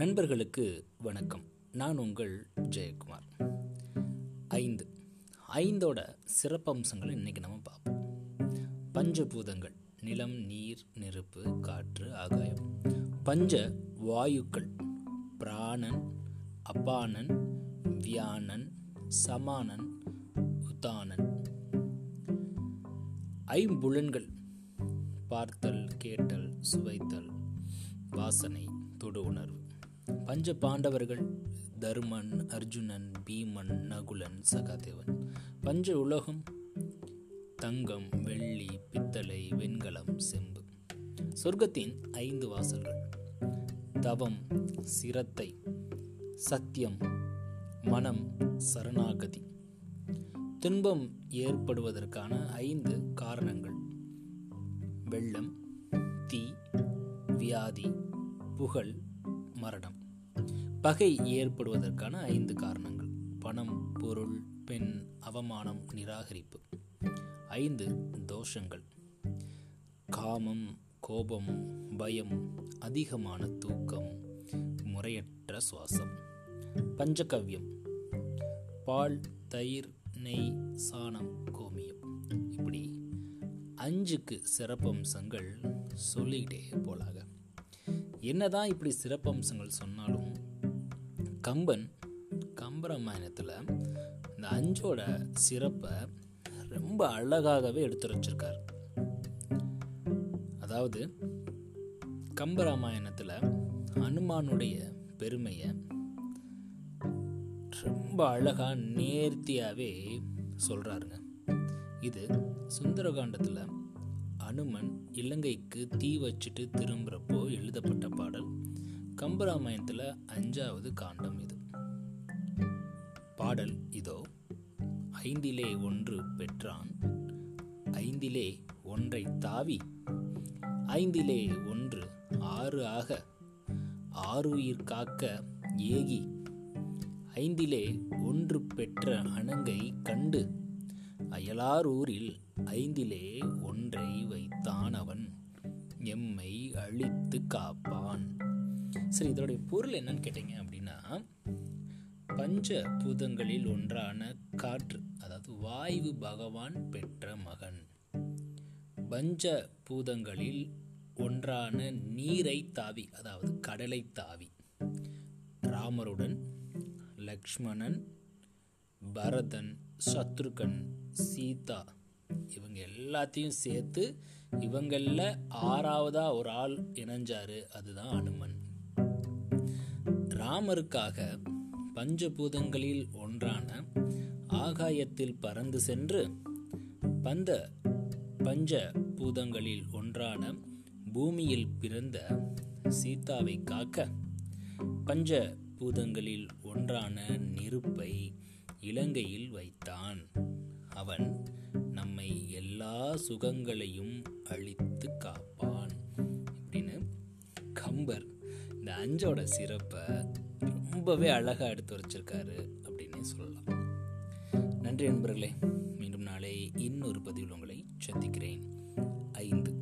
நண்பர்களுக்கு வணக்கம். நான் உங்கள் ஜெயக்குமார். ஐந்து. ஐந்தோட சிறப்பம்சங்களை இன்றைக்கி நம்ம பார்ப்போம். பஞ்சபூதங்கள் நிலம் நீர் நெருப்பு காற்று ஆகாயம். பஞ்ச வாயுக்கள் பிராணன் அபானன் வியானன் சமானன் உதானன். ஐம்புலன்கள் பார்த்தல் கேட்டல் சுவைத்தல் வாசனை தொடு உணர்வு. பஞ்ச பாண்டவர்கள் தருமன் அர்ஜுனன் பீமன் நகுலன் சகாதேவன். பஞ்ச உலகம் தங்கம் வெள்ளி பித்தளை வெண்கலம் செம்பு. சொர்க்கத்தின் ஐந்து வாசல்கள். தவம் சிரத்தை சத்தியம் மனம் சரணாகதி. துன்பம் ஏற்படுவதற்கான ஐந்து காரணங்கள். வெள்ளம் தீ வியாதி புகழ் மரணம். பகை ஏற்படுவதற்கான ஐந்து காரணங்கள். பணம் பொருள் பெண் அவமானம் நிராகரிப்பு. ஐந்து தோஷங்கள். காமம் கோபம் பயம் அதிகமான தூக்கம் முறையற்ற சுவாசம். பஞ்சகவ்யம். பால் தயிர் நெய் சாணம் கோமியம். இப்படி அஞ்சுக்கு சிறப்பம்சங்கள் சொல்லிக்கிட்டே போலாக என்னதான் இப்படி சிறப்பம்சங்கள் சொன்னாலும் கம்பன் கம்பராமாயணத்தில் இந்த அஞ்சோட சிறப்பை ரொம்ப அழகாகவே எடுத்து வச்சிருக்கார் அதாவது கம்பராமாயணத்தில் அனுமானுடைய பெருமையை ரொம்ப அழகாக நேர்த்தியாகவே சொல்கிறாருங்க இது சுந்தரகாண்டத்தில் அனுமன் இலங்கைக்கு தீ வச்சுட்டு திரும்புகிறப்போ எழுதப்பட்ட பாடல் கம்பராமாயணத்தில் அஞ்சாவது காண்டம் இது. பாடல் இதோ ஐந்திலே ஒன்று பெற்றான் ஐந்திலே ஒன்றை தாவி ஐந்திலே ஒன்று ஆறு ஆக ஆறுயிர் காக்க ஏகி ஐந்திலே ஒன்று பெற்ற அணங்கை கண்டு அயலார் ஊரில் ஐந்திலே ஒன்றை வைத்தான் அவன். எம்மை அழித்து காப்பான். சரி இதோடைய பொருள் என்னன்னு கேட்டீங்க அப்படின்னா பஞ்ச பூதங்களில் ஒன்றான காற்று அதாவது வாயு பகவான் பெற்ற மகன். பஞ்ச பூதங்களில் ஒன்றான நீரை தாவி அதாவது கடலை தாவி ராமருடன் லக்ஷ்மணன் பரதன் சத்ருகன் சீதா இவங்க எல்லாத்தையும் சேர்த்து இவங்களில் ஆறாவதா ஒரு ஆள் இணைஞ்சாரு அதுதான் அனுமன். ராமருக்காக பஞ்சபூதங்களில் ஒன்றான ஆகாயத்தில் பறந்து சென்று பந்த பஞ்ச பூதங்களில் ஒன்றான பூமியில் பிறந்த சீதாவை காக்க பஞ்ச பூதங்களில் ஒன்றான நெருப்பை இலங்கையில் வைத்தான். அவன் நம்மை எல்லா சுகங்களையும் அழித்து காப்பான். அப்படின்னு கம்பர் இந்த அஞ்சோட சிறப்பை ரொம்பவே அழகாக எடுத்து வச்சிருக்காரு அப்படின்னு சொல்லலாம். நன்றி நண்பர்களே மீண்டும் நாளை இன்னொரு பதிவில் உங்களை சந்திக்கிறேன். ஐந்து